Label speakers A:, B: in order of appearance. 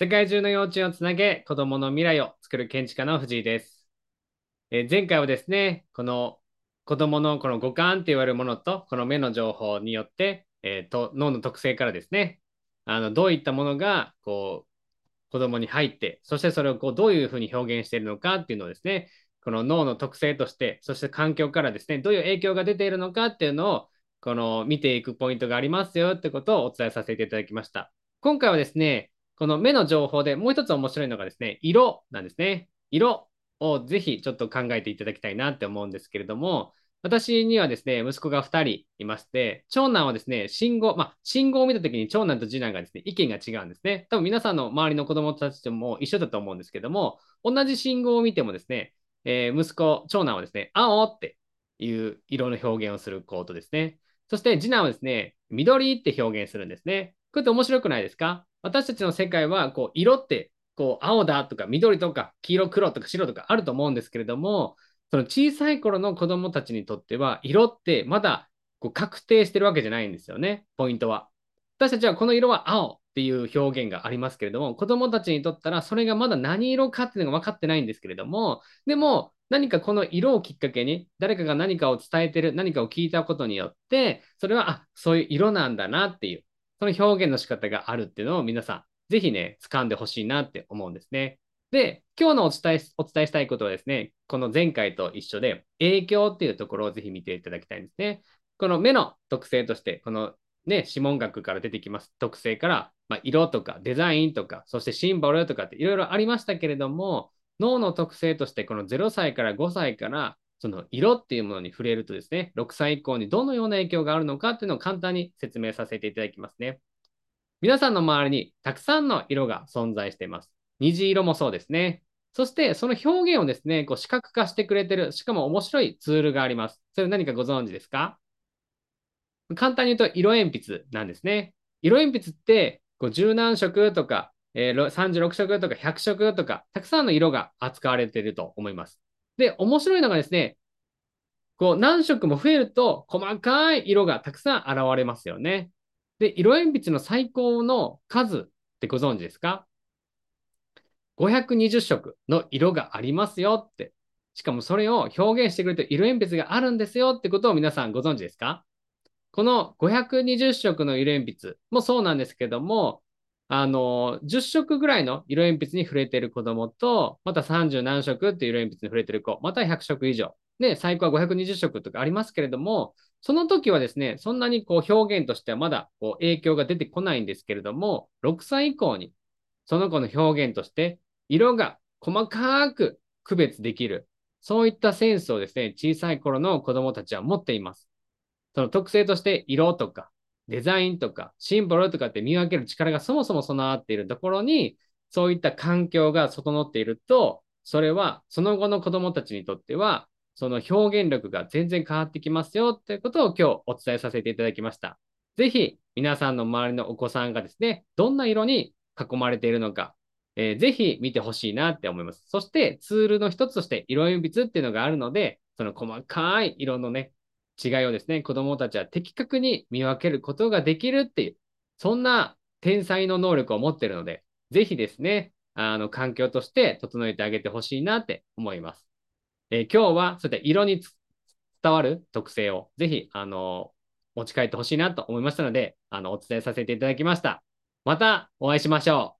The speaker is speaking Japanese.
A: 世界中の幼稚園をつなげ、子供の未来を作る建築家の藤井です。え、前回はですね、この子供のこの五感って言われるものと、この目の情報によって、えーと、脳の特性からですね、あのどういったものがこう子供に入って、そしてそれをこうどういうふうに表現しているのかっていうのをですね、この脳の特性として、そして環境からですね、どういう影響が出ているのかっていうのを、この見ていくポイントがありますよってことをお伝えさせていただきました。今回はですね、この目の情報でもう一つ面白いのがですね、色なんですね。色をぜひちょっと考えていただきたいなって思うんですけれども、私にはですね、息子が2人いまして、長男はですね、信号、まあ、信号を見たときに長男と次男がですね、意見が違うんですね。多分皆さんの周りの子供たちとも一緒だと思うんですけども、同じ信号を見てもですね、えー、息子、長男はですね、青っていう色の表現をするコートですね。そして次男はですね、緑って表現するんですね。これって面白くないですか？私たちの世界は、こう、色って、こう、青だとか緑とか黄色、黒とか白とかあると思うんですけれども、その小さい頃の子供たちにとっては、色ってまだこう確定してるわけじゃないんですよね、ポイントは。私たちはこの色は青っていう表現がありますけれども、子供たちにとったらそれがまだ何色かっていうのが分かってないんですけれども、でも何かこの色をきっかけに誰かが何かを伝えてる、何かを聞いたことによって、それは、あ、そういう色なんだなっていう、その表現の仕方があるっていうのを皆さん、ぜひね、掴んでほしいなって思うんですね。で、今日のお伝えお伝えしたいことはですね、この前回と一緒で、影響っていうところをぜひ見ていただきたいんですね。この目の特性として、このね、指紋学から出てきます特性から、まあ、色とかデザインとか、そしてシンボルとかっていろいろありましたけれども、脳の特性として、この0歳から5歳から、その色っていうものに触れるとですね、6歳以降にどのような影響があるのかっていうのを簡単に説明させていただきますね。皆さんの周りにたくさんの色が存在しています。虹色もそうですね。そしてその表現をですね、こう視覚化してくれてる、しかも面白いツールがあります。それ何かご存知ですか？簡単に言うと色鉛筆なんですね。色鉛筆ってこう十何色とか、えー、36色とか100色とか、たくさんの色が扱われていると思います。で、面白いのがですね、こう何色も増えると細かい色がたくさん現れますよね。で、色鉛筆の最高の数ってご存知ですか ?520 色の色がありますよって。しかもそれを表現してくれて色鉛筆があるんですよってことを皆さんご存知ですか？この520色の色鉛筆もそうなんですけども、あの、10色ぐらいの色鉛筆に触れてる子供と、また30何色っていう色鉛筆に触れてる子、また100色以上。で、最高は520色とかありますけれども、その時はですね、そんなにこう表現としてはまだこう影響が出てこないんですけれども、6歳以降にその子の表現として色が細かく区別できる、そういったセンスをですね、小さい頃の子供たちは持っています。その特性として色とかデザインとかシンボルとかって見分ける力がそもそも備わっているところに、そういった環境が整っていると、それはその後の子供たちにとってはその表現力が全然変わってきますよということを今日お伝えさせていただきました。ぜひ皆さんの周りのお子さんがですね、どんな色に囲まれているのか、えー、ぜひ見てほしいなって思います。そしてツールの一つとして色鉛筆っていうのがあるので、その細かい色のね、違いをですね、子供たちは的確に見分けることができるっていう、そんな天才の能力を持ってるので、ぜひですね、あの、環境として整えてあげてほしいなって思います。えー、今日はそういった色に伝わる特性をぜひ、あの持ち帰ってほしいなと思いましたので、あの、お伝えさせていただきました。またお会いしましょう。